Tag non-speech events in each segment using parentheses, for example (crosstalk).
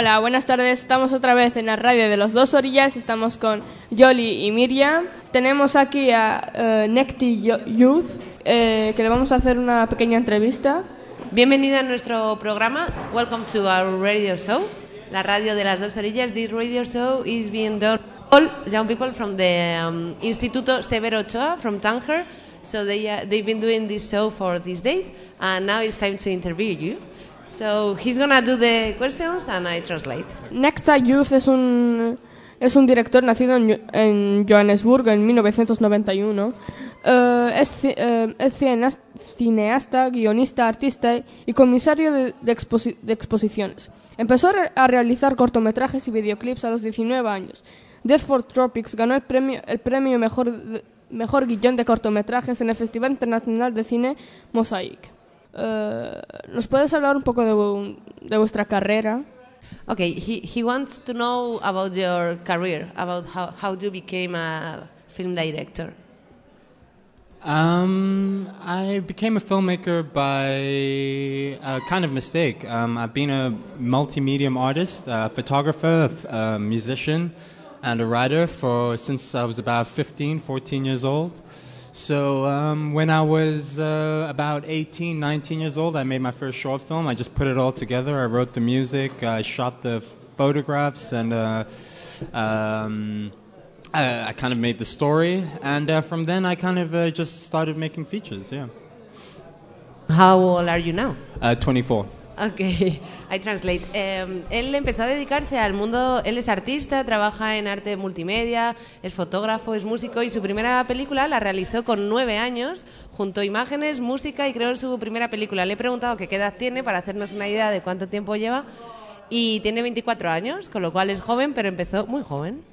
Hola, buenas tardes. Estamos otra vez en la radio de los dos orillas. Estamos con Yoli y Miriam. Tenemos aquí a eh, Necti Yo- Youth, eh, que le vamos a hacer una pequeña entrevista. Bienvenido a nuestro programa. Welcome to our radio show, la radio de las dos orillas. This radio show is being done all young people from the um, Instituto Severo Ochoa from Tanger. So they uh, they've been doing this show for these days, and now it's time to interview you. So he's gonna do the questions and I translate. Necta Youth es un, es un director nacido en, en Johannesburg en 1991. Eh, es, eh, es cineas- cineasta, guionista, artista y comisario de, de exposi- de exposiciones. Empezó a realizar cortometrajes y videoclips a los 19 años. Death for Tropics ganó el premio, el premio mejor, de- mejor guion de cortometrajes en el Festival Internacional de Cine Mosaic. Eh, ¿Nos puedes hablar un poco de, vu- de vuestra carrera? Okay, he, he wants to know about your career, about how, how you became a film director. Um, I became a filmmaker by a kind of mistake. Um, I've been a multimedia artist, a photographer, a f- a musician, and a writer for since I was about 15, 14 years old. So um, when I was uh, about 18, 19 years old, I made my first short film. I just put it all together. I wrote the music, I shot the photographs, and uh, um, I, I kind of made the story. And uh, from then, I kind of uh, just started making features. Yeah, How old are you now? uh, 24. Ok, I translate. Eh, él empezó a dedicarse al mundo, él es artista, trabaja en arte multimedia, es fotógrafo, es músico y su primera película la realizó con nueve años, junto a imágenes, música y creó su primera película. Le he preguntado qué edad tiene para hacernos una idea de cuánto tiempo lleva y tiene 24 años, con lo cual es joven, pero empezó muy joven.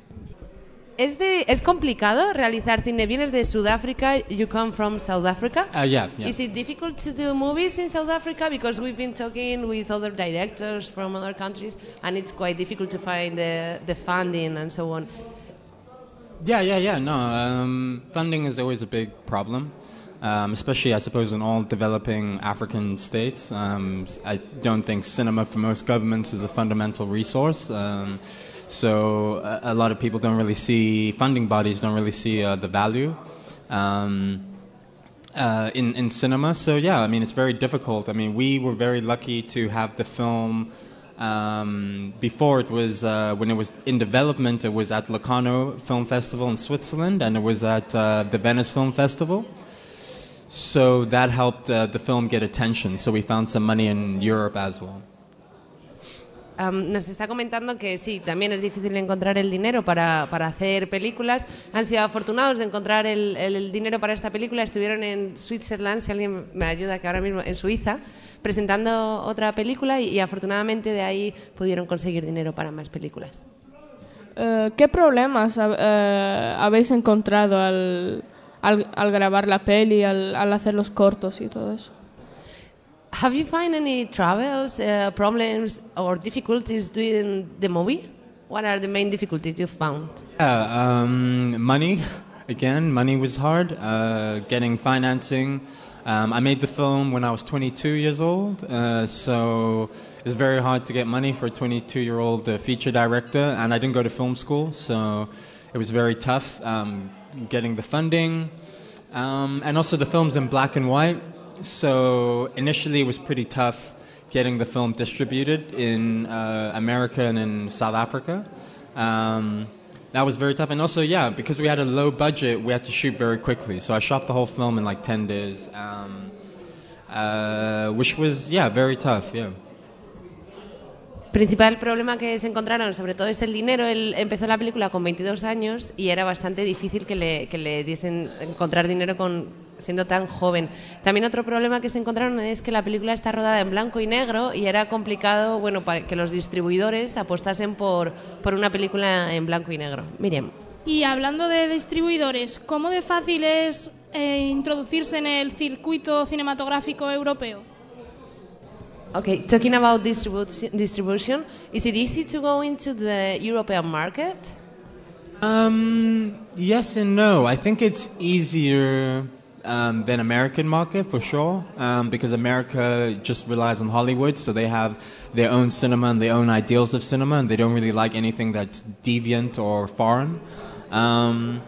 ¿Es, de, ¿Es complicado realizar cine? Vienes de Sudáfrica, you come from South Africa. Uh, yeah, yeah. Is it difficult to do movies in South Africa? Because we've been talking with other directors from other countries, and it's quite difficult to find the, the funding and so on. Yeah, yeah, yeah. No, um, funding is always a big problem, um, especially, I suppose, in all developing African states. Um, I don't think cinema for most governments is a fundamental resource. Um, so a, a lot of people don't really see, funding bodies don't really see uh, the value. Um, uh, in, in cinema. So yeah, I mean it's very difficult. I mean we were very lucky to have the film um, before it was uh, when it was in development. It was at Locarno Film Festival in Switzerland, and it was at uh, the Venice Film Festival. So that helped uh, the film get attention. So we found some money in Europe as well. Am, nos está comentando que sí, también es difícil encontrar el dinero para, para hacer películas. Han sido afortunados de encontrar el, el- el dinero para esta película. Estuvieron en Switzerland, si alguien me ayuda, que ahora mismo en Suiza, presentando otra película y, y afortunadamente de ahí pudieron conseguir dinero para más películas. Eh, ¿Qué problemas eh, habéis encontrado al, al, al grabar la peli, al, al hacer los cortos y todo eso? Have you find any troubles, uh, problems, or difficulties doing the movie? What are the main difficulties you found? Yeah, um, money. Again, money was hard. Uh, getting financing. Um, I made the film when I was 22 years old, uh, so it's very hard to get money for a 22 year old uh, feature director, and I didn't go to film school, so it was very tough um, getting the funding. Um, and also, the film's in black and white, so initially it was pretty tough getting the film distributed in uh, America and in South Africa. Um, that was very tough. And also, yeah, because we had a low budget, we had to shoot very quickly. So I shot the whole film in like 10 days, um, uh, which was, yeah, very tough, yeah. Principal problema que se encontraron, sobre todo, es el dinero. Él empezó la película con 22 años y era bastante difícil que le, que diesen encontrar dinero siendo tan joven. También otro problema que se encontraron es que la película está rodada en blanco y negro y era complicado, bueno, que los distribuidores apostasen por, por una película en blanco y negro. Miriam. Y hablando de distribuidores, ¿cómo de fácil es eh, introducirse en el circuito cinematográfico europeo? Okay, talking about distribu- distribution, is it easy to go into the European market? Um, yes and no. I think it's easier um, than American market for sure, um, because America just relies on Hollywood, so they have their own cinema and their own ideals of cinema, and they don't really like anything that's deviant or foreign. Um,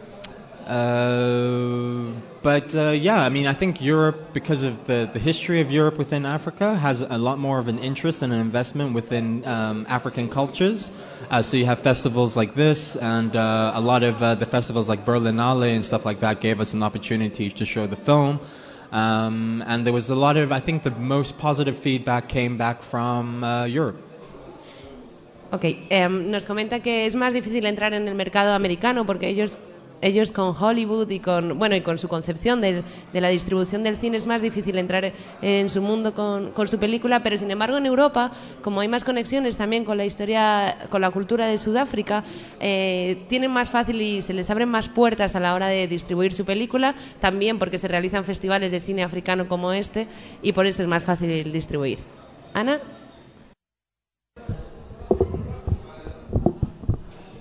uh, but uh, yeah, I mean, I think Europe, because of the, the history of Europe within Africa, has a lot more of an interest and an investment within um, African cultures. Uh, so you have festivals like this, and uh, a lot of uh, the festivals like Berlinale and stuff like that gave us an opportunity to show the film. Um, and there was a lot of, I think, the most positive feedback came back from uh, Europe. Ok, em, nos comenta que es más difícil entrar en el mercado americano porque ellos ellos con Hollywood y con bueno y con su concepción de, la distribución del cine es más difícil entrar en su mundo con, con su película, pero sin embargo en Europa, como hay más conexiones también con la historia, con la cultura de Sudáfrica, eh, tienen más fácil y se les abren más puertas a la hora de distribuir su película, también porque se realizan festivales de cine africano como este y por eso es más fácil distribuir. Ana.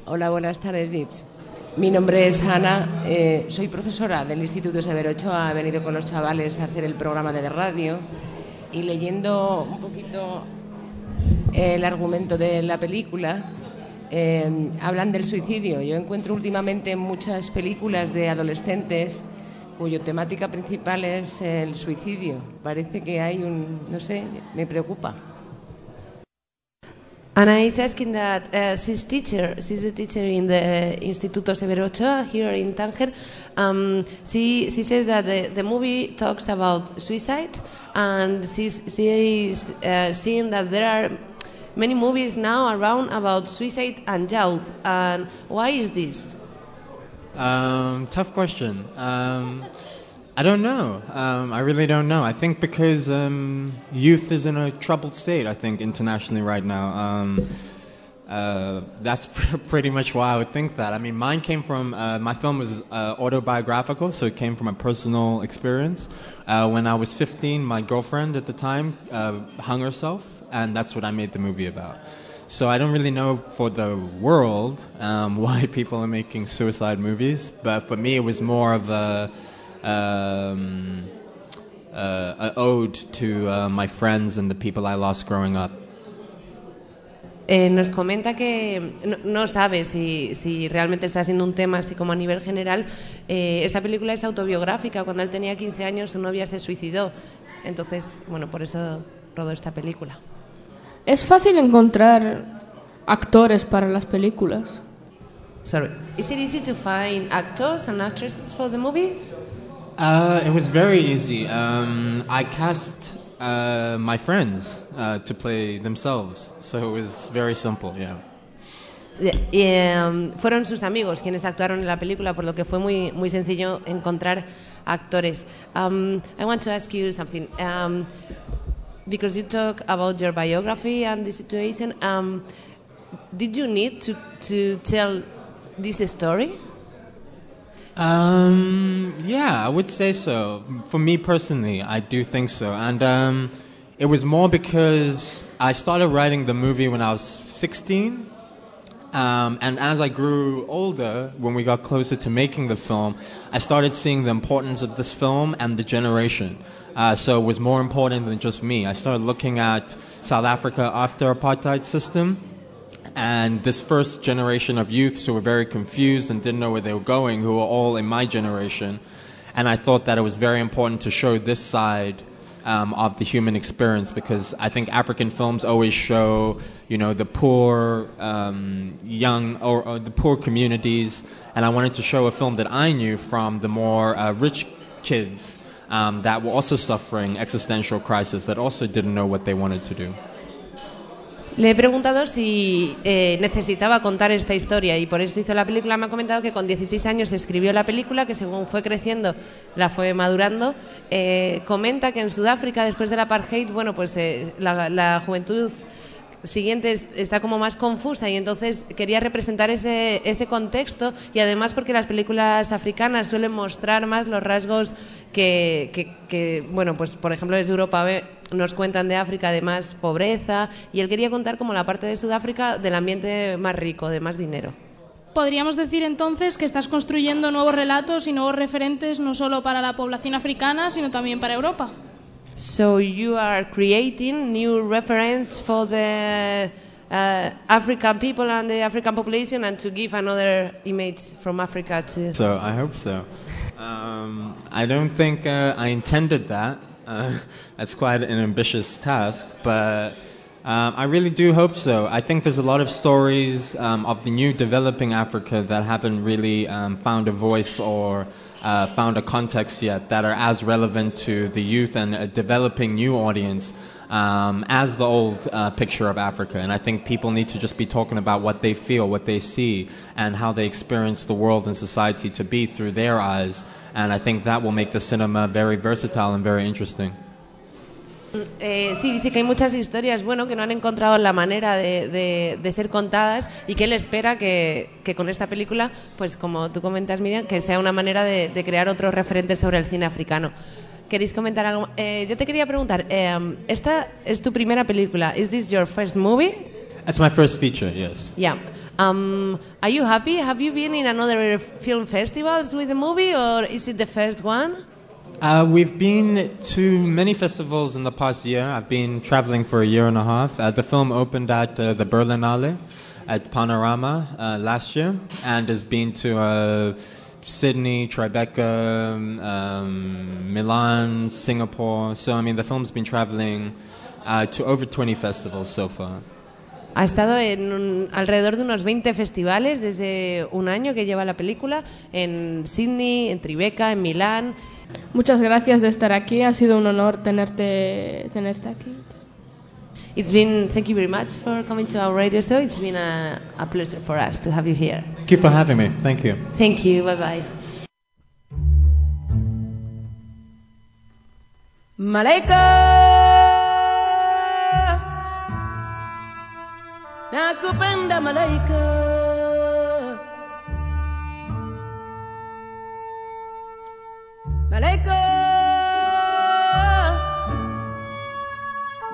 Hola, buenas tardes, Dips. Mi nombre es Ana, eh, soy profesora del Instituto Severo Ochoa, he venido con los chavales a hacer el programa de radio y leyendo un poquito el argumento de la película, eh, hablan del suicidio. Yo encuentro últimamente muchas películas de adolescentes cuyo temática principal es el suicidio. Parece que hay un, no sé, me preocupa. Anna is asking that uh, she's teacher, she's a teacher in the Instituto Severo Ochoa here in Tanger. Um, she, she says that the, the movie talks about suicide, and she's, she is uh, seeing that there are many movies now around about suicide and youth. And why is this? Um, tough question. Um, I don't know. Um, I really don't know. I think because um, youth is in a troubled state, I think, internationally right now. Um, uh, that's (laughs) pretty much why I would think that. I mean, mine came from, uh, my film was uh, autobiographical, so it came from a personal experience. Uh, when I was 15, my girlfriend at the time uh, hung herself, and that's what I made the movie about. So I don't really know for the world um, (laughs) why people are making suicide movies, but for me it was more of a um, uh, a ode to uh, my friends and the people I lost growing up. Eh, nos comenta que no, no sabe si, si realmente está siendo un tema así como a nivel general. Eh, esta película es autobiográfica. Cuando él tenía 15 años su novia se suicidó. Entonces, bueno, por eso rodó esta película. Es fácil encontrar actores para las películas. Sorry. Is it easy to find actors and actresses for the movie? Uh, it was very easy. Um, I cast uh, my friends uh, to play themselves, so it was very simple. Yeah. Em, fueron sus amigos quienes actuaron en la película, por lo que fue muy, muy sencillo encontrar actores. Um, I want to ask you something. Um, because you talk about your biography and the situation, um, did you need to, to tell this story? Um, yeah, I would say so. For me personally, I do think so. And um, it was more because I started writing the movie when I was 16. Um, and as I grew older, when we got closer to making the film, I started seeing the importance of this film and the generation. Uh, so it was more important than just me. I started looking at South Africa after apartheid system and this first generation of youths who were very confused and didn't know where they were going, who were all in my generation. And I thought that it was very important to show this side um, of the human experience because I think African films always show, you know, the poor, um, young, or, or the poor communities. And I wanted to show a film that I knew from the more uh, rich kids um, that were also suffering existential crisis, that also didn't know what they wanted to do. Le he preguntado si eh, necesitaba contar esta historia y por eso hizo la película. Me ha comentado que con 16 años escribió la película, que según fue creciendo la fue madurando. Eh, comenta que en Sudáfrica, después del apartheid, bueno, pues eh, la, la juventud siguiente es- está como más confusa y entonces quería representar ese, ese contexto y además porque las películas africanas suelen mostrar más los rasgos que, que- que, bueno, pues por ejemplo desde Europa nos cuentan de África de más pobreza y él quería contar como la parte de Sudáfrica del ambiente más rico, de más dinero. Podríamos decir entonces que estás construyendo nuevos relatos y nuevos referentes no solo para la población africana, sino también para Europa. So you are creating new reference for the uh, African people and the African population, and to give another image from Africa to. So I hope so. Um, I don't think uh, I intended that. Uh, (laughs) that's quite an ambitious task, but um, I really do hope so. I think there's a lot of stories um, of the new developing Africa that haven't really um, found a voice or uh, found a context yet that are as relevant to the youth and a developing new audience um, as the old uh, picture of Africa. And I think people need to just be talking about what they feel, what they see, and how they experience the world and society to be through their eyes. And I think that will make the cinema very versatile and very interesting. Eh, sí, dice que hay muchas historias, bueno, que no han encontrado la manera de, de- de ser contadas y que él espera que, que con esta película, pues como tú comentas, Miriam, que sea una manera de, de crear otros referentes sobre el cine africano. ¿Queréis comentar algo? Eh, yo te quería preguntar, eh, esta es tu primera película. ¿Is this your first movie? That's my first feature, yes. Yeah. Um, are you happy? Have you been in another film festivals with the movie, or is it the first one? Uh, we've been to many festivals in the past year. I've been traveling for a year and a half. Uh, the film opened at uh, the Berlinale at Panorama uh, last year and has been to uh, Sydney, Tribeca, um, Milan, Singapore. So, I mean, the film's been traveling uh, to over 20 festivals so far. Ha estado en un- alrededor de unos 20 festivales desde un año que lleva la película, en Sydney, en Tribeca, en Milán. Muchas gracias de estar aquí. Ha sido un honor tenerte, tenerte aquí. It's been, thank you very much for coming to our radio show. It's been a, a pleasure for us to have you here. Thank you for having me. Thank you. Thank you, bye bye. Malaika Nakupenda malaika. Malaika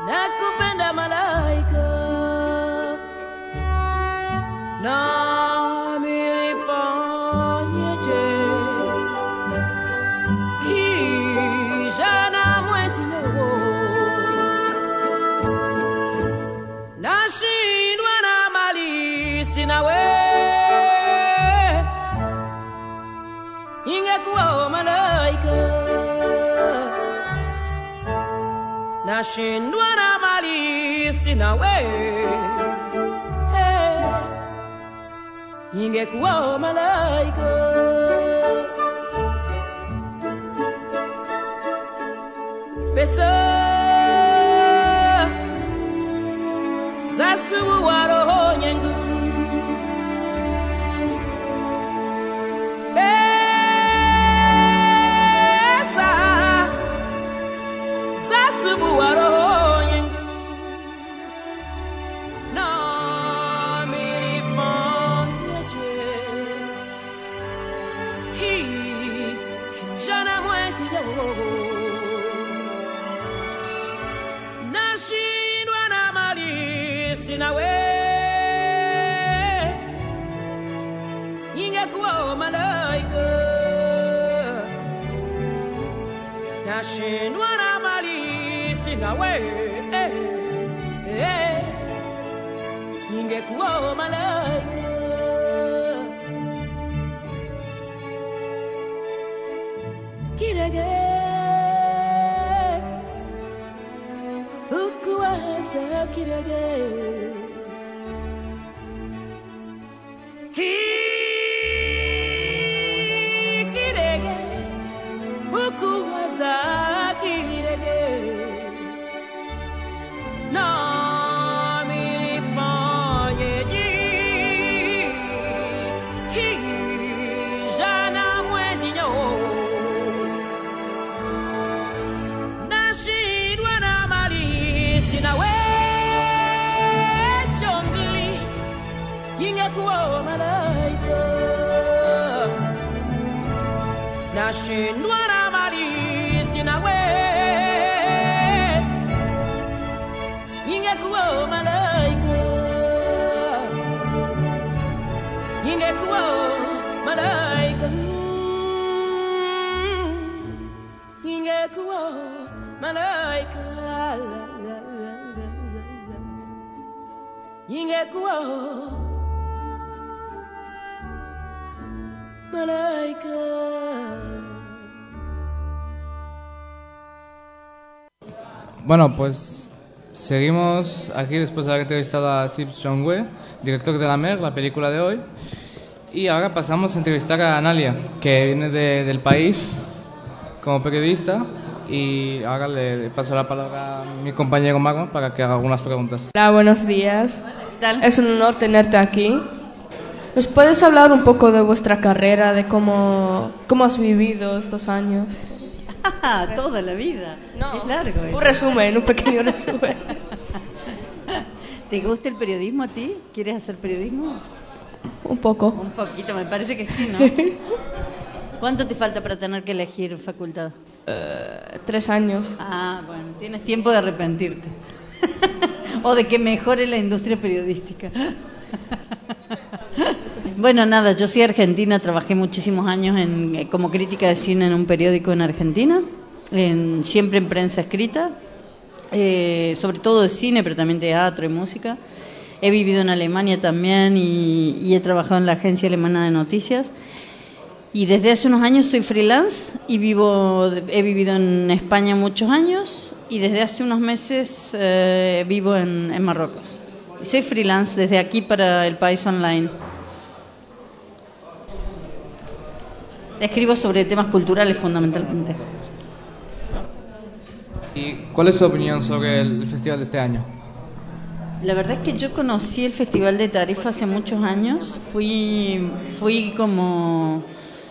Nakupenda malaika. Na ingekuwa malaika nashindwa na mali sina we hey. ingekuwa malaika pesa zasubuwa roho Bueno, pues seguimos aquí después de haber entrevistado a Sips Jongwe, director de La Mer, la película de hoy. Y ahora pasamos a entrevistar a Analia, que viene de- del país como periodista. Y ahora le, le paso la palabra a mi compañero Mago para que haga algunas preguntas. Hola, buenos días. ¿Qué tal? Es un honor tenerte aquí. ¿Nos puedes hablar un poco de vuestra carrera, de cómo, cómo has vivido estos años? (laughs) Toda la vida. es largo eso. Un resumen, un pequeño resumen. (laughs) ¿Te gusta el periodismo a ti? ¿Quieres hacer periodismo? Un poco. Un poquito, me parece que sí, ¿no? (laughs) ¿Cuánto te falta para tener que elegir facultad? Eh, tres años. Ah, bueno, tienes tiempo de arrepentirte. o de que mejore la industria periodística. (laughs) Bueno, nada, yo soy argentina, trabajé muchísimos años en, eh, como crítica de cine en un periódico en Argentina, en, siempre en prensa escrita, eh, sobre todo de cine, pero también teatro y música. He vivido en Alemania también y, he trabajado en la agencia alemana de noticias. Y desde hace unos años soy freelance y vivo, he vivido en España muchos años y desde hace unos meses eh, vivo en Marruecos. Soy freelance desde aquí para el país online. Escribo sobre temas culturales fundamentalmente. ¿Y cuál es su opinión sobre el festival de este año? La verdad es que yo conocí el Festival de Tarifa hace muchos años. Fui, fui como,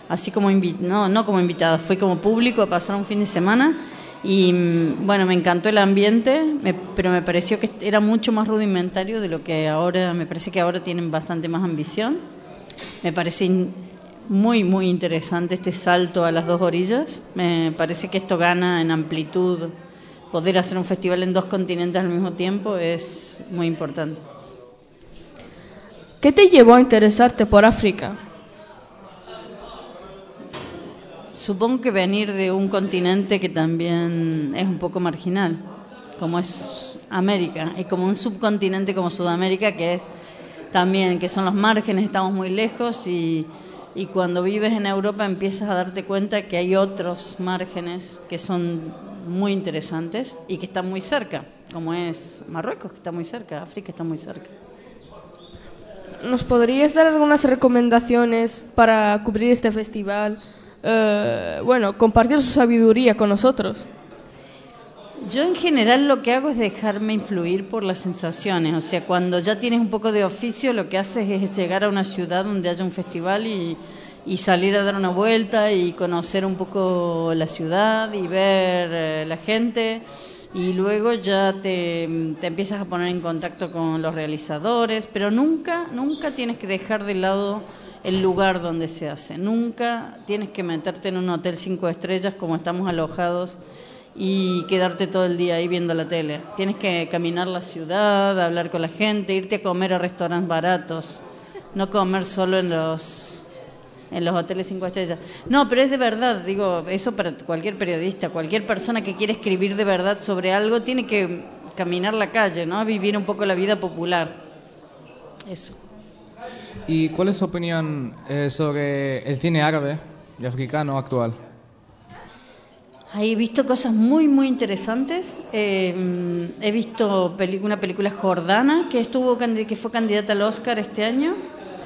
así como invi- no, no como invitada, fui como público a pasar un fin de semana. Y mm, bueno, me encantó el ambiente, me- pero me pareció que era mucho más rudimentario de lo que ahora, me parece que ahora tienen bastante más ambición. Me parece muy, muy interesante este salto a las dos orillas. Me parece que esto gana en amplitud. Poder hacer un festival en dos continentes al mismo tiempo es muy importante. ¿Qué te llevó a interesarte por África? Supongo que venir de un continente que también es un poco marginal, como es América, y como un subcontinente como Sudamérica, que es también, que son los márgenes, estamos muy lejos y, y cuando vives en Europa empiezas a darte cuenta que hay otros márgenes que son muy interesantes y que están muy cerca, como es Marruecos, que está muy cerca, África está muy cerca. ¿Nos podrías dar algunas recomendaciones para cubrir este festival? Eh, bueno, compartir su sabiduría con nosotros. Yo en general lo que hago es dejarme influir por las sensaciones, o sea, cuando ya tienes un poco de oficio, lo que haces es llegar a una ciudad donde haya un festival y, y salir a dar una vuelta y conocer un poco la ciudad y ver eh, la gente. Y luego ya te, te empiezas a poner en contacto con los realizadores, pero nunca, nunca tienes que dejar de lado el lugar donde se hace, nunca tienes que meterte en un hotel cinco estrellas como estamos alojados y quedarte todo el día ahí viendo la tele. Tienes que caminar la ciudad, hablar con la gente, irte a comer a restaurantes baratos, no comer solo en los en los hoteles cinco estrellas. No, pero es de verdad, digo, eso para cualquier periodista, cualquier persona que quiere escribir de verdad sobre algo tiene que caminar la calle, ¿no? Vivir un poco la vida popular. Eso. ¿Y cuál es su opinión eh, sobre el cine árabe y africano actual? He visto cosas muy, muy interesantes. Eh, he visto una película jordana que estuvo que fue candidata al Oscar este año.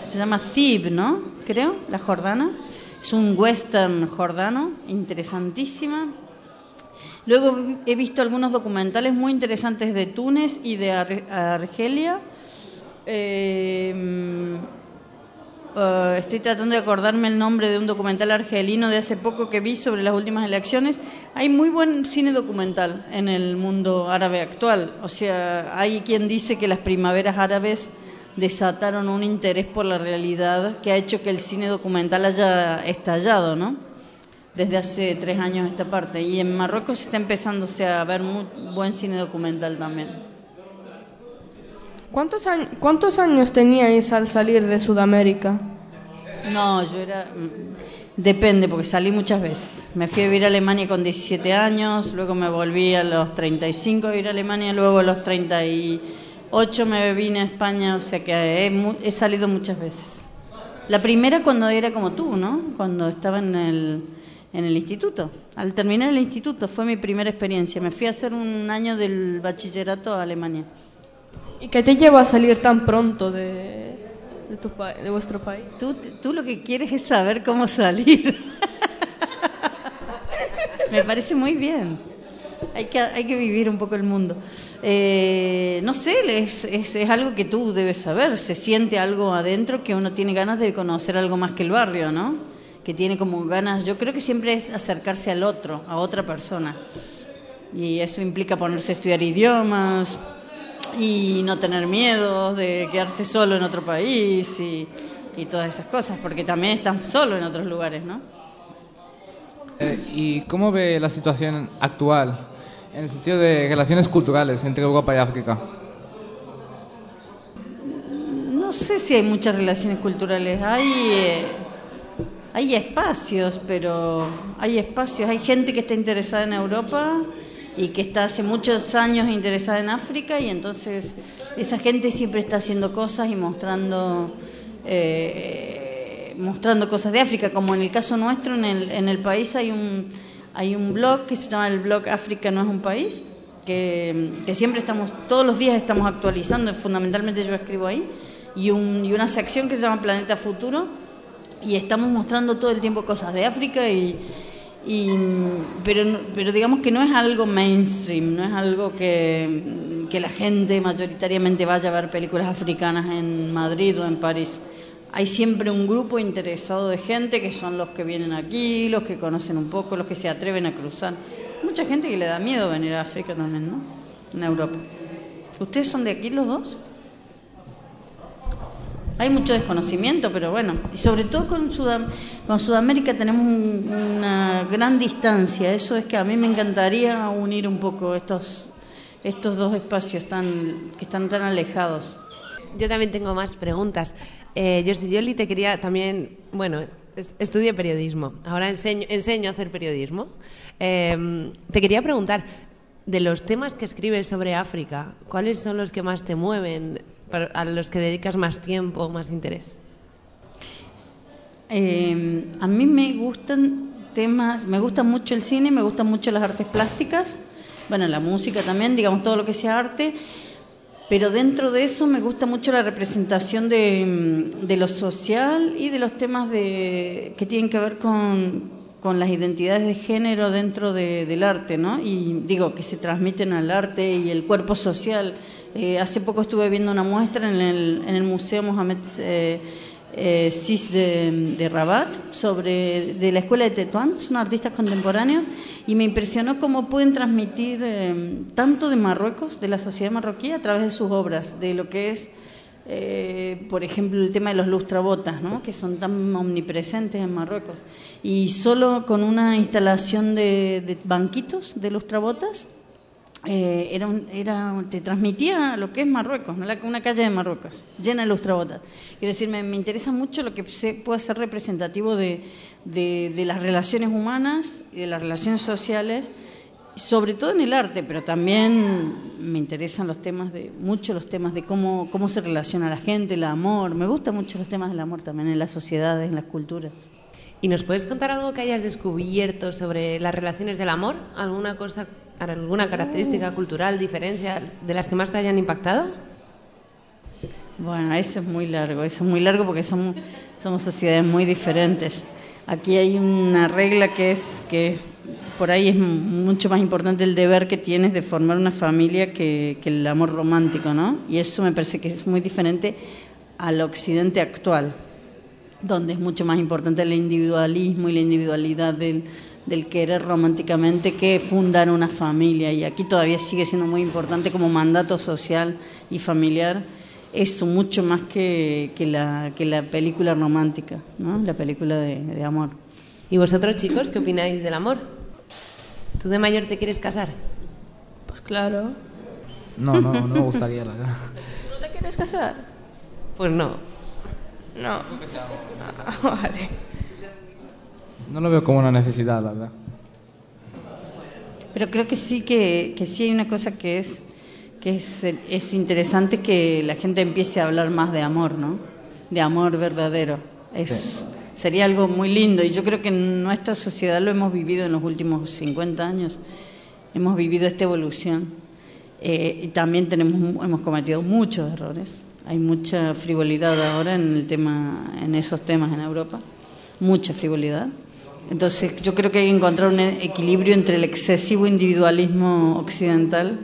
Se llama Thib, ¿no? Creo, la jordana. Es un western jordano, interesantísima. Luego he visto algunos documentales muy interesantes de Túnez y de Ar- Argelia. Eh, Uh, estoy tratando de acordarme el nombre de un documental argelino de hace poco que vi sobre las últimas elecciones. Hay muy buen cine documental en el mundo árabe actual. O sea, hay quien dice que las primaveras árabes desataron un interés por la realidad que ha hecho que el cine documental haya estallado, ¿no? desde hace tres años esta parte. Y en Marruecos está empezándose a ver muy buen cine documental también. ¿Cuántos, años, ¿Cuántos años teníais al salir de Sudamérica? No, yo era... mm, Depende, porque salí muchas veces. Me fui a vivir a Alemania con 17 años, luego me volví a los 35 a vivir a Alemania, luego a los 38 me vine a España, o sea que he, he salido muchas veces. La primera cuando era como tú, ¿no? Cuando estaba en el, en el instituto. Al terminar el instituto fue mi primera experiencia. Me fui a hacer un año del bachillerato a Alemania. ¿Y qué te llevó a salir tan pronto de, de, tu de vuestro país? Tú, tú lo que quieres es saber cómo salir. (laughs) Me parece muy bien. Hay que, hay que vivir un poco el mundo. Eh, no sé, es, es, es algo que tú debes saber. Se siente algo adentro que uno tiene ganas de conocer algo más que el barrio, ¿no? Que tiene como ganas. Yo creo que siempre es acercarse al otro, a otra persona. Y eso implica ponerse a estudiar idiomas y no tener miedo de quedarse solo en otro país y, y todas esas cosas, porque también estás solo en otros lugares, ¿no? Eh, ¿Y cómo ve la situación actual en el sentido de relaciones culturales entre Europa y África? No sé si hay muchas relaciones culturales, hay, eh, hay espacios, pero hay espacios, hay gente que está interesada en Europa y que está hace muchos años interesada en África y entonces esa gente siempre está haciendo cosas y mostrando eh, mostrando cosas de África, como en el caso nuestro en el, en el país hay un hay un blog que se llama el blog África no es un país que, que siempre estamos todos los días estamos actualizando, fundamentalmente yo escribo ahí y, un, y una sección que se llama Planeta Futuro y estamos mostrando todo el tiempo cosas de África y, y, pero, pero digamos que no es algo mainstream, no es algo que, que la gente mayoritariamente vaya a ver películas africanas en Madrid o en París. Hay siempre un grupo interesado de gente que son los que vienen aquí, los que conocen un poco, los que se atreven a cruzar. Mucha gente que le da miedo venir a África también, ¿no? En Europa. ¿Ustedes son de aquí los dos? Hay mucho desconocimiento, pero bueno, y sobre todo con, Sudam- con Sudamérica tenemos un- una gran distancia. Eso es que a mí me encantaría unir un poco estos, estos dos espacios tan, que están tan alejados. Yo también tengo más preguntas. Eh, te quería también, bueno, es- estudié periodismo, ahora enseño, enseño a hacer periodismo. Eh, te quería preguntar, de los temas que escribes sobre África, ¿cuáles son los que más te mueven, a los que dedicas más tiempo, más interés? Eh, a mí me gustan temas, me gusta mucho el cine, me gustan mucho las artes plásticas, bueno, la música también, digamos todo lo que sea arte, pero dentro de eso me gusta mucho la representación de, lo social y de los temas de, que tienen que ver con, las identidades de género dentro de- del arte, ¿no? Y digo, que se transmiten al arte y el cuerpo social. Eh, hace poco estuve viendo una muestra en el, en el Museo Mohamed eh, eh, Sis de, Rabat sobre de la escuela de Tetuán, son artistas contemporáneos y me impresionó cómo pueden transmitir eh, tanto de Marruecos, de la sociedad marroquí, a través de sus obras, de lo que es, por ejemplo, el tema de los lustrabotas, ¿no? que son tan omnipresentes en Marruecos. Y solo con una instalación de, de banquitos de lustrabotas, eh, era, un- era, te transmitía lo que es Marruecos, una calle de Marruecos, llena de lustrabotas. Quiero decir, me, me interesa mucho lo que se, pueda ser representativo de, de, de las relaciones humanas y de las relaciones sociales, sobre todo en el arte, pero también me interesan los temas de, mucho los temas de cómo, cómo se relaciona la gente, el amor. Me gustan mucho los temas del amor también en las sociedades, en las culturas. ¿Y nos puedes contar algo que hayas descubierto sobre las relaciones del amor? ¿Alguna cosa, alguna característica cultural, diferencia de las que más te hayan impactado? Bueno, eso es muy largo, eso es muy largo porque somos, somos sociedades muy diferentes. Aquí hay una regla que es que por ahí es mucho más importante el deber que tienes de formar una familia que, que el amor romántico, ¿no? Y eso me parece que es muy diferente al occidente actual, donde es mucho más importante el individualismo y la individualidad del, del querer románticamente que fundar una familia. Y aquí todavía sigue siendo muy importante como mandato social y familiar eso mucho más que, que, la, que la película romántica, ¿no? la película de, de amor. ¿Y vosotros, chicos, qué opináis del amor? ¿Tú de mayor te quieres casar? Pues claro. No, no, no me gustaría, la verdad. ¿No te quieres casar? Pues no. No. (laughs) Ah, vale. No lo veo como una necesidad, la verdad. Pero creo que sí que, que sí hay una cosa que es que es, es interesante que la gente empiece a hablar más de amor, ¿no? De amor verdadero. Es, Sería algo muy lindo y yo creo que en nuestra sociedad lo hemos vivido en los últimos 50 años. Hemos vivido esta evolución eh, y también tenemos, hemos cometido muchos errores. Hay mucha frivolidad ahora en, el tema, en esos temas en Europa, mucha frivolidad. Entonces yo creo que hay que encontrar un equilibrio entre el excesivo individualismo occidental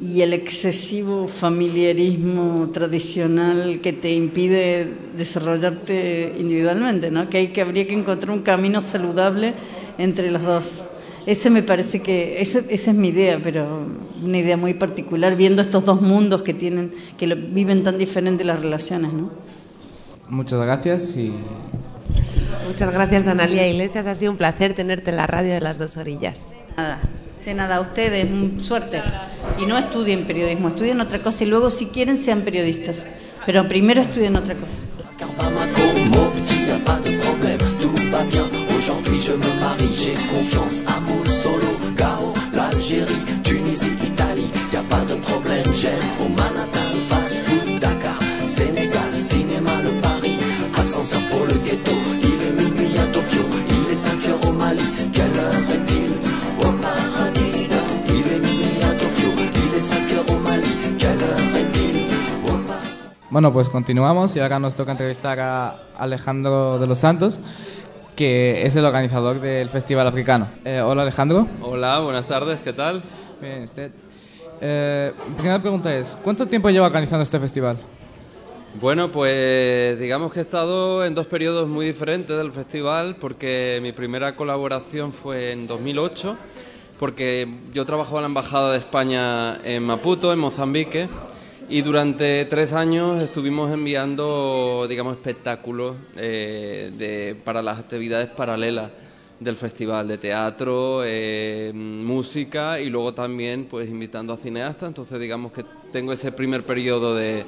y el excesivo familiarismo tradicional que te impide desarrollarte individualmente, ¿no? Que hay que habría que encontrar un camino saludable entre los dos. Ese me parece que esa es mi idea, pero una idea muy particular viendo estos dos mundos que tienen que viven tan diferentes las relaciones, ¿no? Muchas gracias y Muchas gracias, Analia Iglesias. Ha sido un placer tenerte en la radio de las dos orillas. Nada. De nada, a ustedes, suerte. Y no estudien periodismo, estudien otra cosa y luego si quieren sean periodistas. Pero primero estudien otra cosa. De. Aujourd'hui je me marie, j'ai confiance, amour solo, Gao, l'Algérie, Tunisie, Italie, y a pas de problème, j'aime Bueno, pues continuamos y ahora nos toca entrevistar a Alejandro de los Santos, que es el organizador del Festival Africano. Eh, hola Alejandro. Hola, buenas tardes, ¿qué tal? Bien, usted. Eh, primera pregunta es, ¿cuánto tiempo lleva organizando este festival? Bueno, pues digamos que he estado en dos periodos muy diferentes del festival porque mi primera colaboración fue en 2008 porque yo trabajaba en la Embajada de España en Maputo, en Mozambique, y durante tres años estuvimos enviando, digamos, espectáculos eh, de, para las actividades paralelas del festival de teatro, eh, música y luego también pues invitando a cineastas. Entonces digamos que tengo ese primer periodo de,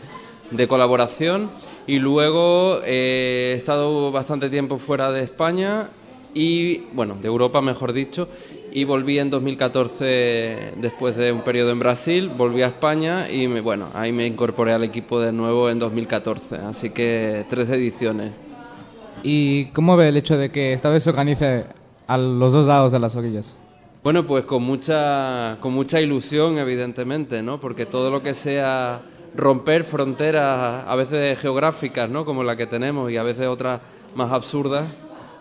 colaboración y luego eh, he estado bastante tiempo fuera de España y bueno, de Europa mejor dicho, y volví en 2014 después de un periodo en Brasil, volví a España y me, bueno, ahí me incorporé al equipo de nuevo en 2014, así que tres ediciones. ¿Y cómo ve el hecho de que esta vez se organice a los dos lados de las orillas? Bueno, pues con mucha, con mucha ilusión, evidentemente, ¿no? Porque todo lo que sea romper fronteras, a veces geográficas, ¿no? Como la que tenemos y a veces otras más absurdas,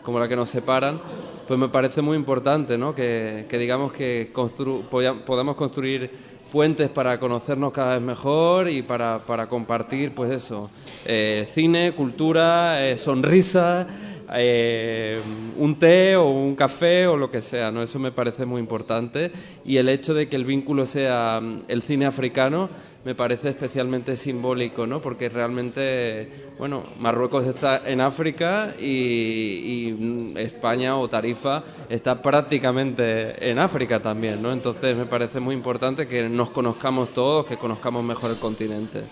como la que nos separan, pues me parece muy importante, ¿no? Que, digamos que constru- podamos construir puentes para conocernos cada vez mejor y para, para compartir, pues eso, eh, cine, cultura, eh, sonrisa, eh, un té o un café o lo que sea, ¿no? Eso me parece muy importante y el hecho de que el vínculo sea mm, el cine africano me parece especialmente simbólico, ¿no? Porque realmente, bueno, Marruecos está en África y, y, mm, España o Tarifa está prácticamente en África también, ¿no? Entonces me parece muy importante que nos conozcamos todos, que conozcamos mejor el continente.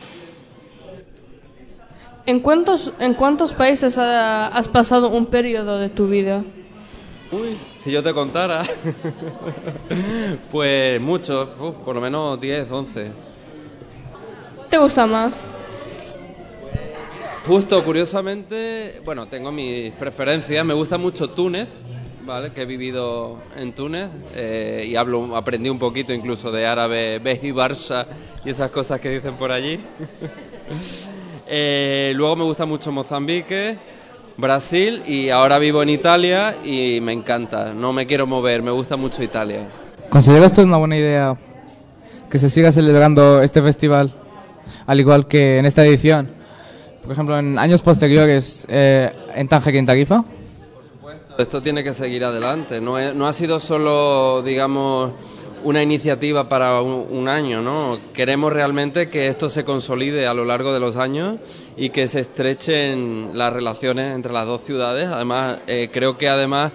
¿En cuántos, ¿En cuántos países ha- has pasado un periodo de tu vida? Uy, si yo te contara, (laughs) pues muchos, por lo menos 10, 11. ¿Te gusta más? Justo, curiosamente, bueno, tengo mis preferencias. Me gusta mucho Túnez, ¿vale? Que he vivido en Túnez eh, y hablo, aprendí un poquito incluso de árabe, Beji Barça y esas cosas que dicen por allí. (laughs) Eh, luego me gusta mucho Mozambique, Brasil y ahora vivo en Italia y me encanta. No me quiero mover, me gusta mucho Italia. ¿Considera esto una buena idea que se siga celebrando este festival, al igual que en esta edición? Por ejemplo, en años posteriores, eh, en Tánger y en. Esto tiene que seguir adelante. No, es- no ha sido solo, digamos, una iniciativa para un, un año, ¿no? Queremos realmente que esto se consolide a lo largo de los años y que se estrechen las relaciones entre las dos ciudades. Además, eh, creo que además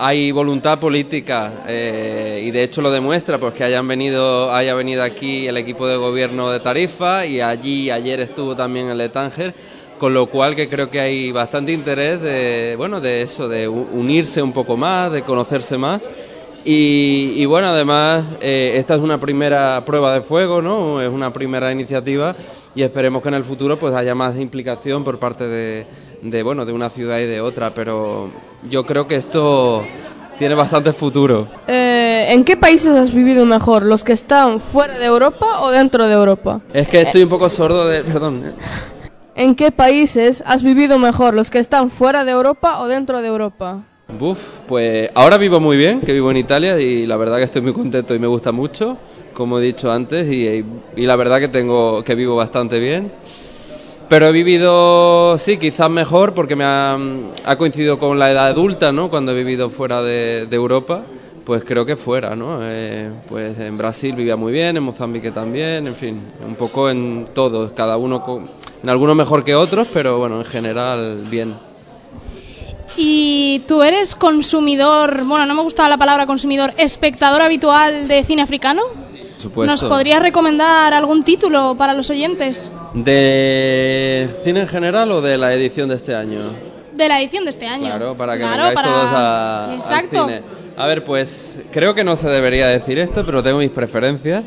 hay voluntad política eh, y de hecho lo demuestra porque hayan venido haya venido aquí el equipo de gobierno de Tarifa y allí ayer estuvo también el de Tánger con lo cual que creo que hay bastante interés de bueno de eso de unirse un poco más de conocerse más. Y, y bueno además eh, esta es una primera prueba de fuego no es una primera iniciativa y esperemos que en el futuro pues haya más implicación por parte de, de bueno de una ciudad y de otra pero yo creo que esto tiene bastante futuro Eh, ¿En qué países has vivido mejor? ¿Los que están fuera de Europa o dentro de Europa? es que estoy un poco sordo de perdón ¿eh? (laughs) ¿En qué países has vivido mejor? ¿Los que están fuera de Europa o dentro de Europa? Buf, pues ahora vivo muy bien, que vivo en Italia y la verdad que estoy muy contento y me gusta mucho, como he dicho antes, y, y la verdad que tengo que vivo bastante bien. Pero he vivido, sí, quizás mejor porque me ha, ha coincidido con la edad adulta, ¿no? Cuando he vivido fuera de, de Europa, pues creo que fuera, ¿no? Eh, pues en Brasil vivía muy bien, en Mozambique también, en fin, un poco en todos, cada uno, con- en algunos mejor que otros, pero bueno, en general bien. Y tú eres consumidor, bueno, no me gustaba la palabra consumidor, espectador habitual de cine africano. Supuesto. ¿Nos podrías recomendar algún título para los oyentes? ¿De cine en general o de la edición de este año? De la edición de este año. Claro, para que Claro, vengáis para- todos a, al Exacto. cine. A ver, pues creo que no se debería decir esto, pero tengo mis preferencias.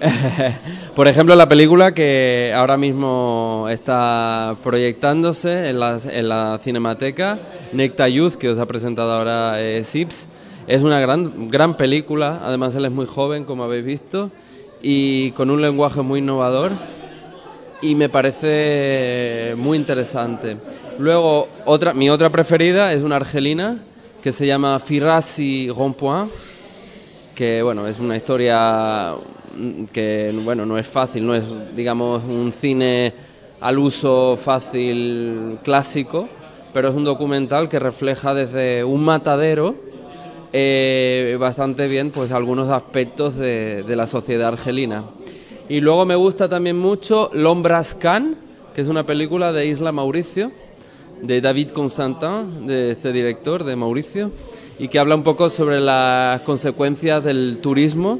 (laughs) Por ejemplo, la película que ahora mismo está proyectándose en la, en la Cinemateca, Necta Youth, que os ha presentado ahora eh, Sips, es una gran, gran película, además él es muy joven, como habéis visto, y con un lenguaje muy innovador y me parece muy interesante. Luego, otra, mi otra preferida es una argelina que se llama Firasi Rond-Point, que bueno, es una historia mm, que bueno, no es fácil, no es digamos un cine al uso fácil clásico, pero es un documental que refleja desde un matadero eh, bastante bien pues algunos aspectos de, la sociedad argelina. Y luego me gusta también mucho L'Ombras Can, que es una película de Isla Mauricio, de David Constantin, de este director, de Mauricio, y que habla un poco sobre las consecuencias del turismo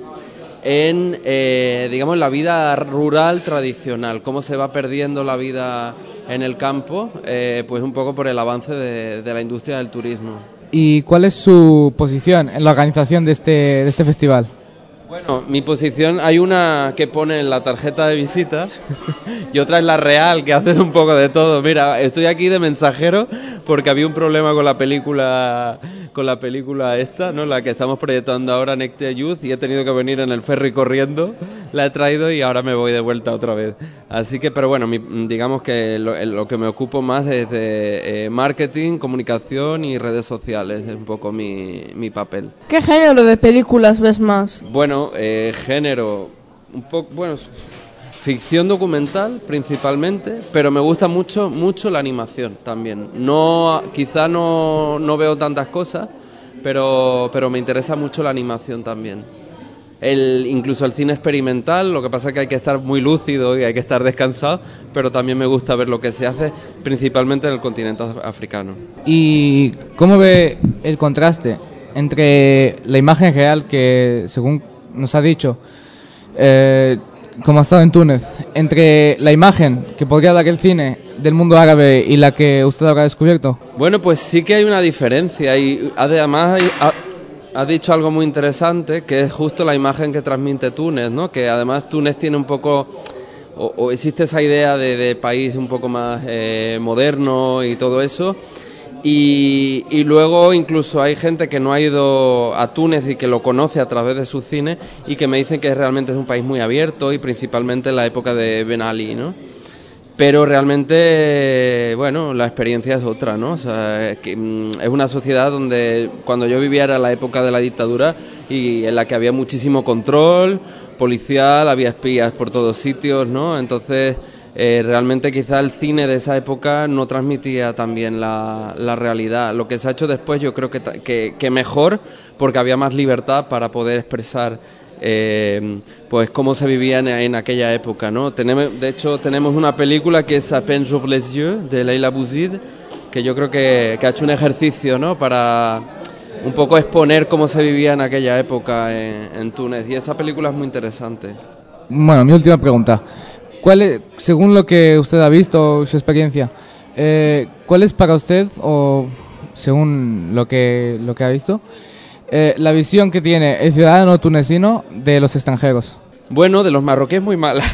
en, eh, digamos, la vida rural tradicional, cómo se va perdiendo la vida en el campo, eh, pues un poco por el avance de la industria del turismo. ¿Y cuál es su posición en la organización de este, de este festival? Bueno, mi posición, hay una que pone en la tarjeta de visita (laughs) y otra es la real, que hace un poco de todo. Mira, estoy aquí de mensajero porque había un problema con la película con la película esta, ¿no? La que estamos proyectando ahora, Nectar Youth, y he tenido que venir en el ferry corriendo, la he traído y ahora me voy de vuelta otra vez. Así que, pero bueno, mi- digamos que lo, lo que me ocupo más es de eh, marketing, comunicación y redes sociales, es un poco mi, mi papel. ¿Qué género de películas ves más? Bueno, eh, género, un poco, bueno, ficción documental principalmente, pero me gusta mucho, mucho la animación también. No, quizá no, no veo tantas cosas, pero, pero me interesa mucho la animación también. El, incluso el cine experimental, lo que pasa es que hay que estar muy lúcido y hay que estar descansado, pero también me gusta ver lo que se hace principalmente en el continente af- africano. ¿Y cómo ve el contraste entre la imagen real que, según nos ha dicho, eh, como ha estado en Túnez, entre la imagen que podría dar el cine del mundo árabe y la que usted habrá descubierto? Bueno, pues sí que hay una diferencia y además ha, dicho algo muy interesante que es justo la imagen que transmite Túnez, ¿no? Que además Túnez tiene un poco o, o existe esa idea de, de país un poco más eh, moderno y todo eso. Y, luego incluso hay gente que no ha ido a Túnez y que lo conoce a través de su cine y que me dicen que realmente es un país muy abierto y principalmente en la época de Ben Ali, ¿no? Pero realmente, bueno, la experiencia es otra, ¿no? O sea, mm, es una sociedad donde cuando yo vivía era la época de la dictadura y en la que había muchísimo control policial, había espías por todos sitios, ¿no? Entonces, eh, realmente quizá el cine de esa época no transmitía también la, la realidad. Lo que se ha hecho después yo creo que, que, que mejor porque había más libertad para poder expresar eh, pues cómo se vivía en, en aquella época, ¿no? Tenemos, de hecho, tenemos una película que es A peine j'ouvre les yeux, de Leila Bouzid, que yo creo que, que ha hecho un ejercicio, ¿no? Para un poco exponer cómo se vivía en aquella época en, en Túnez. Y esa película es muy interesante. Bueno, mi última pregunta. ¿Cuál es, según lo que usted ha visto, su experiencia, eh, ¿cuál es para usted, o según lo que, lo que ha visto, eh, la visión que tiene el ciudadano tunecino de los extranjeros? Bueno, de los marroquíes muy mala.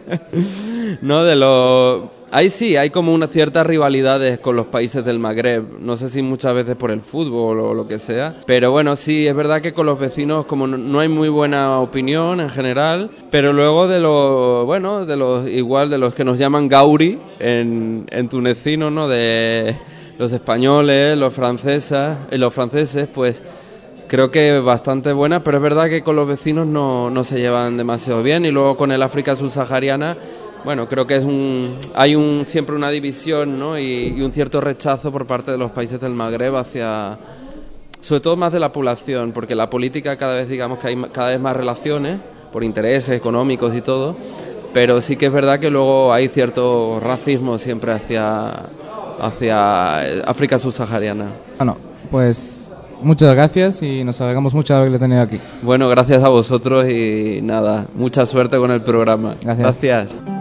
(laughs) no, de los... Ahí sí, hay como unas ciertas rivalidades con los países del Magreb. No sé si muchas veces por el fútbol o lo que sea. Pero bueno, sí, es verdad que con los vecinos como no- hay muy buena opinión en general. Pero luego de los, bueno, de los, igual de los que nos llaman Gauri en, en tunecino, ¿no? De los españoles, los franceses, eh, los franceses, pues creo que bastante buena, pero es verdad que con los vecinos no, no se llevan demasiado bien y luego con el África subsahariana, bueno, creo que es un, hay un, siempre una división ¿no? y, y un cierto rechazo por parte de los países del Magreb hacia, sobre todo más de la población, porque la política cada vez digamos que hay cada vez más relaciones por intereses económicos y todo, pero sí que es verdad que luego hay cierto racismo siempre hacia, hacia África subsahariana. Bueno, pues muchas gracias y nos alegramos mucho de haberle tenido aquí. Bueno, gracias a vosotros y nada, mucha suerte con el programa. Gracias. gracias.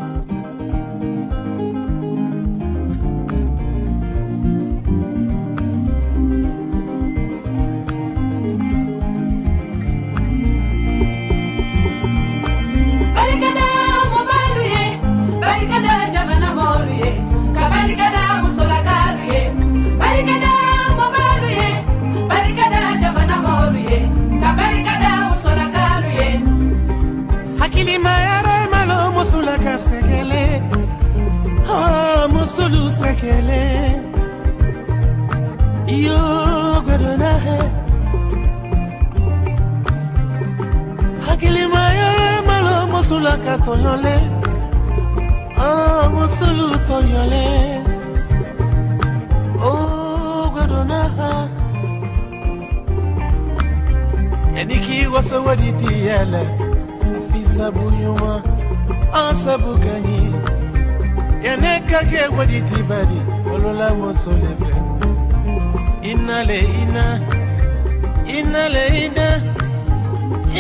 hina leida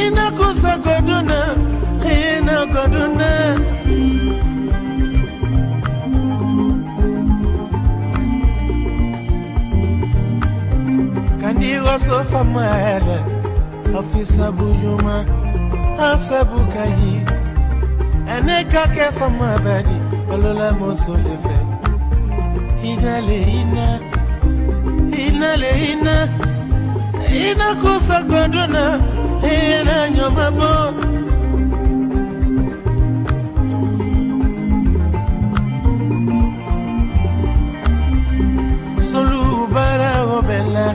ina kusa koduna hina koduna kandiwa sofa maele afisa buyuma asabukayi ene kake fama badi olola mosolefe ina le ina ina le ina. Ina kusa goduna ina ɲɔmabɔ solu baarago bɛ la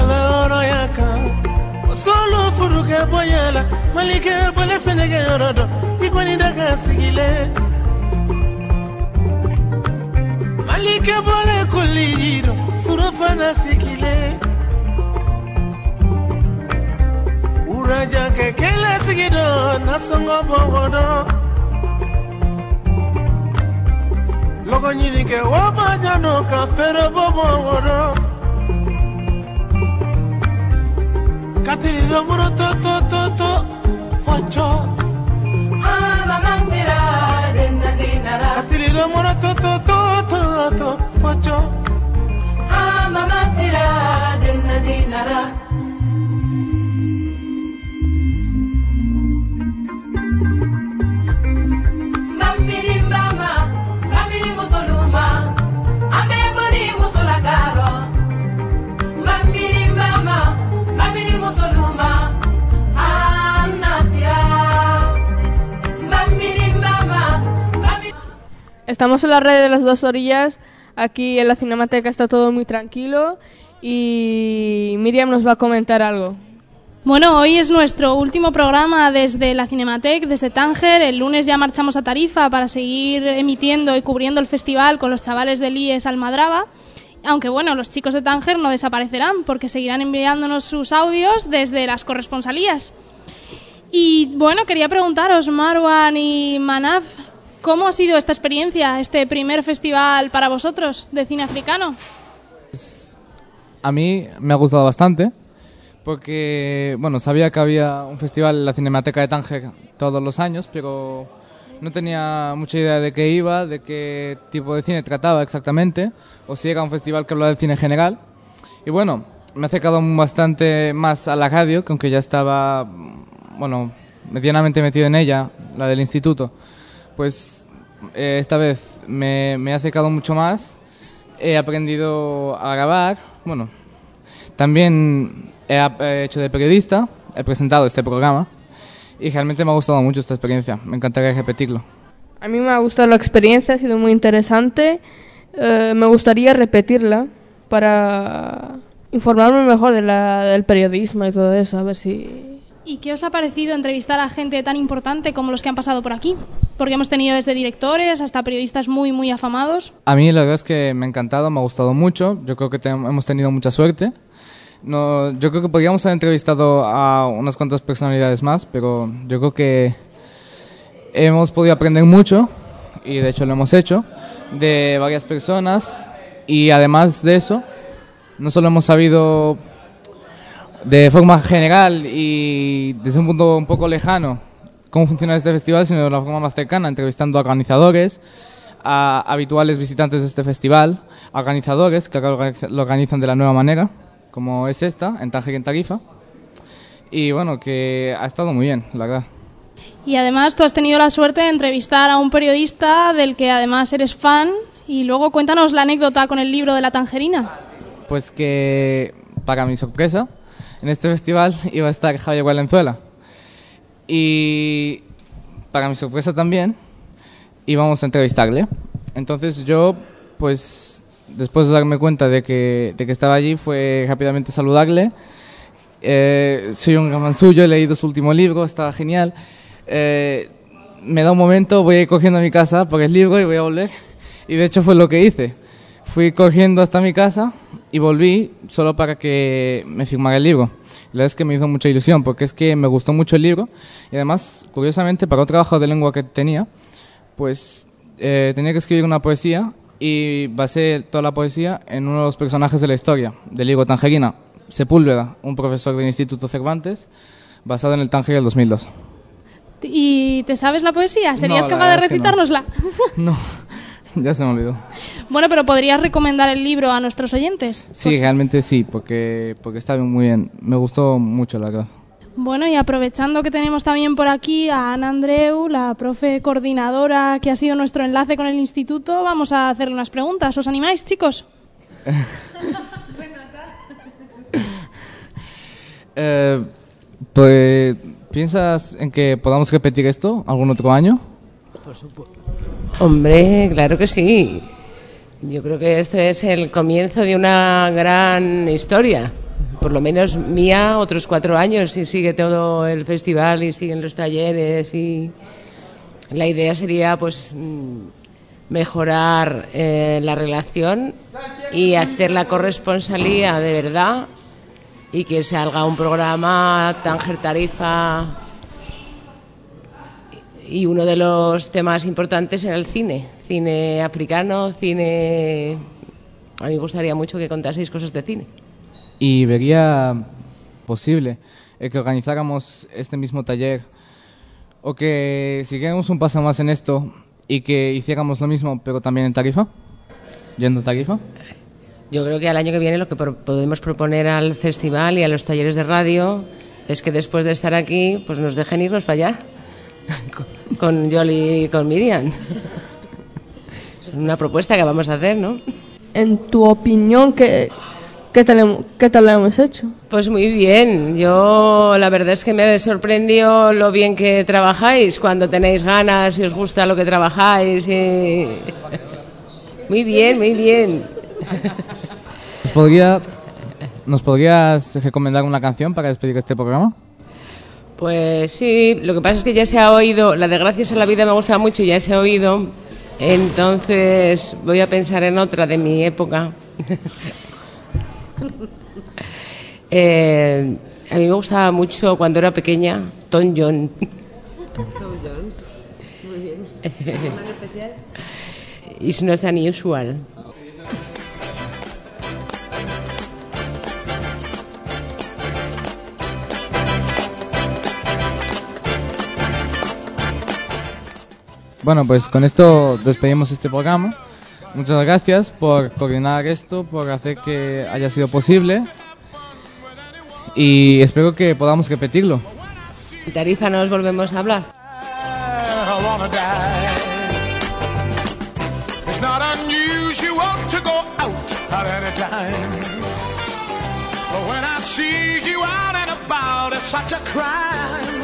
ala hɔrɔnya kan solo furukɛ bonya la malikɛ bɔlɛ sɛnɛkɛ yɔrɔ dɔ i kɔni da ka sigilen malikɛ braja kekele sigido nasongo bongodo logo ni ke wabajano ka fere bo bongodo katiri domuro to to to to focho aba mansira denna dinara. Katiri domuro to to to to to focho Estamos en la red de las dos orillas. Aquí en la Cinemateca está todo muy tranquilo. Y Miriam nos va a comentar algo. Bueno, hoy es nuestro último programa desde la Cinematec, desde Tánger. El lunes ya marchamos a Tarifa para seguir emitiendo y cubriendo el festival con los chavales del IES Almadraba. Aunque bueno, los chicos de Tánger no desaparecerán porque seguirán enviándonos sus audios desde las corresponsalías. Y bueno, quería preguntaros, Marwan y Manaf, ¿cómo ha sido esta experiencia, este primer festival para vosotros de cine africano? a mí me ha gustado bastante porque, bueno, sabía que había un festival en la Cinemateca de Tánger todos los años, pero no tenía mucha idea de qué iba, de qué tipo de cine trataba exactamente, o si era un festival que hablaba de cine general. Y bueno, me he acercado bastante más a la radio, que aunque ya estaba, bueno, medianamente metido en ella, la del instituto, pues eh, esta vez me, me he acercado mucho más, he aprendido a grabar, bueno, también he hecho de periodista, he presentado este programa y realmente me ha gustado mucho esta experiencia, me encantaría repetirlo. A mí me ha gustado la experiencia, ha sido muy interesante. Eh, me gustaría repetirla para informarme mejor de la- del periodismo y todo eso, a ver si... ¿Y qué os ha parecido entrevistar a gente tan importante como los que han pasado por aquí? Porque hemos tenido desde directores hasta periodistas muy, muy afamados. A mí la verdad es que me ha encantado, me ha gustado mucho. Yo creo que te- hemos tenido mucha suerte. No, yo creo que podríamos haber entrevistado a unas cuantas personalidades más, pero yo creo que hemos podido aprender mucho, y de hecho lo hemos hecho, de varias personas. Y además de eso, no solo hemos sabido de forma general y desde un punto un poco lejano cómo funciona este festival, sino de la forma más cercana, entrevistando a organizadores, a habituales visitantes de este festival, a organizadores que organiz- lo organizan de la nueva manera, como es esta, en Tánger y en Tarifa. Y bueno, que ha estado muy bien, la verdad. Y además tú has tenido la suerte de entrevistar a un periodista del que además eres fan. Y luego cuéntanos la anécdota con el libro de la tangerina. Pues que, para mi sorpresa, en este festival iba a estar Javier Valenzuela. Y para mi sorpresa también, íbamos a entrevistarle. Entonces yo, pues, después de darme cuenta de que, de que estaba allí, fue rápidamente saludarle. Eh, soy un gran suyo, he leído su último libro, estaba genial. Eh, me da un momento, voy a ir cogiendo a mi casa porque es libro y voy a volver. Y de hecho fue lo que hice. Fui cogiendo hasta mi casa y volví solo para que me firmara el libro. La verdad es que me hizo mucha ilusión porque es que me gustó mucho el libro y además, curiosamente, para un trabajo de lengua que tenía, pues eh, tenía que escribir una poesía y basé toda la poesía en uno de los personajes de la historia del libro Tangerina, Sepúlveda, un profesor del Instituto Cervantes, basado en el Tánger del 2002. ¿Y te sabes la poesía? ¿Serías No, capaz de que no. recitárnosla? (laughs) No, (laughs) ya se me olvidó. bueno, pero podrías recomendar el libro a nuestros oyentes. Sí, realmente sí, porque, porque está muy bien. Me gustó mucho, la verdad. Bueno, y aprovechando que tenemos también por aquí a Ana Andreu, la profe coordinadora que ha sido nuestro enlace con el instituto, vamos a hacerle unas preguntas. ¿Os animáis, chicos? (laughs) Eh, pues, ¿piensas en que podamos repetir esto algún otro año? Por supuesto. Hombre, claro que sí. Yo creo que esto es el comienzo de una gran historia. Por lo menos mía, otros cuatro años, y sigue todo el festival y siguen los talleres. y La idea sería, pues, mm, mejorar eh, la relación y hacer la corresponsalía de verdad y que salga un programa Tánger Tarifa y uno de los temas importantes era el cine, cine africano, cine... A mí me gustaría mucho que contaseis cosas de cine. Y vería posible el que organizáramos este mismo taller o que siguiéramos un paso más en esto y que hiciéramos lo mismo pero también en Tarifa, yendo a Tarifa. Yo creo que al año que viene lo que pro- podemos proponer al festival y a los talleres de radio es que después de estar aquí, pues nos dejen irnos para allá con, (laughs) con Yoli y con Miriam. Es una propuesta que vamos a hacer, ¿no? En tu opinión, ¿qué, qué, tal, qué tal lo hemos hecho? Pues muy bien. Yo la verdad es que me sorprendió lo bien que trabajáis cuando tenéis ganas y os gusta lo que trabajáis. y- (laughs) Muy bien, muy bien. ¿Nos, podría, ¿Nos podrías recomendar una canción para despedir este programa? Pues sí, lo que pasa es que ya se ha oído, la de Gracias a la Vida me gusta mucho, ya se ha oído, entonces voy a pensar en otra de mi época. (laughs) Eh, a mí me gustaba mucho cuando era pequeña, Tom John. Tom Jones. Muy bien. (laughs) ¿Más especial? It's not unusual. Bueno, pues con esto despedimos este programa. Muchas gracias por coordinar esto, por hacer que haya sido posible. Y espero que podamos repetirlo. En Tarifa nos volvemos a hablar. I wanna die. It's not unusual to go out at any time. But when I see you out and about, it's such a crime.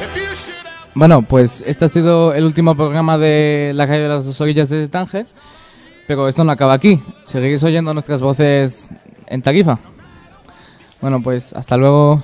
If you should Bueno, pues este ha sido el último programa de la calle de las dos orillas de Tánger. Pero esto no acaba aquí. Seguiréis oyendo nuestras voces en Tarifa. Bueno, pues hasta luego.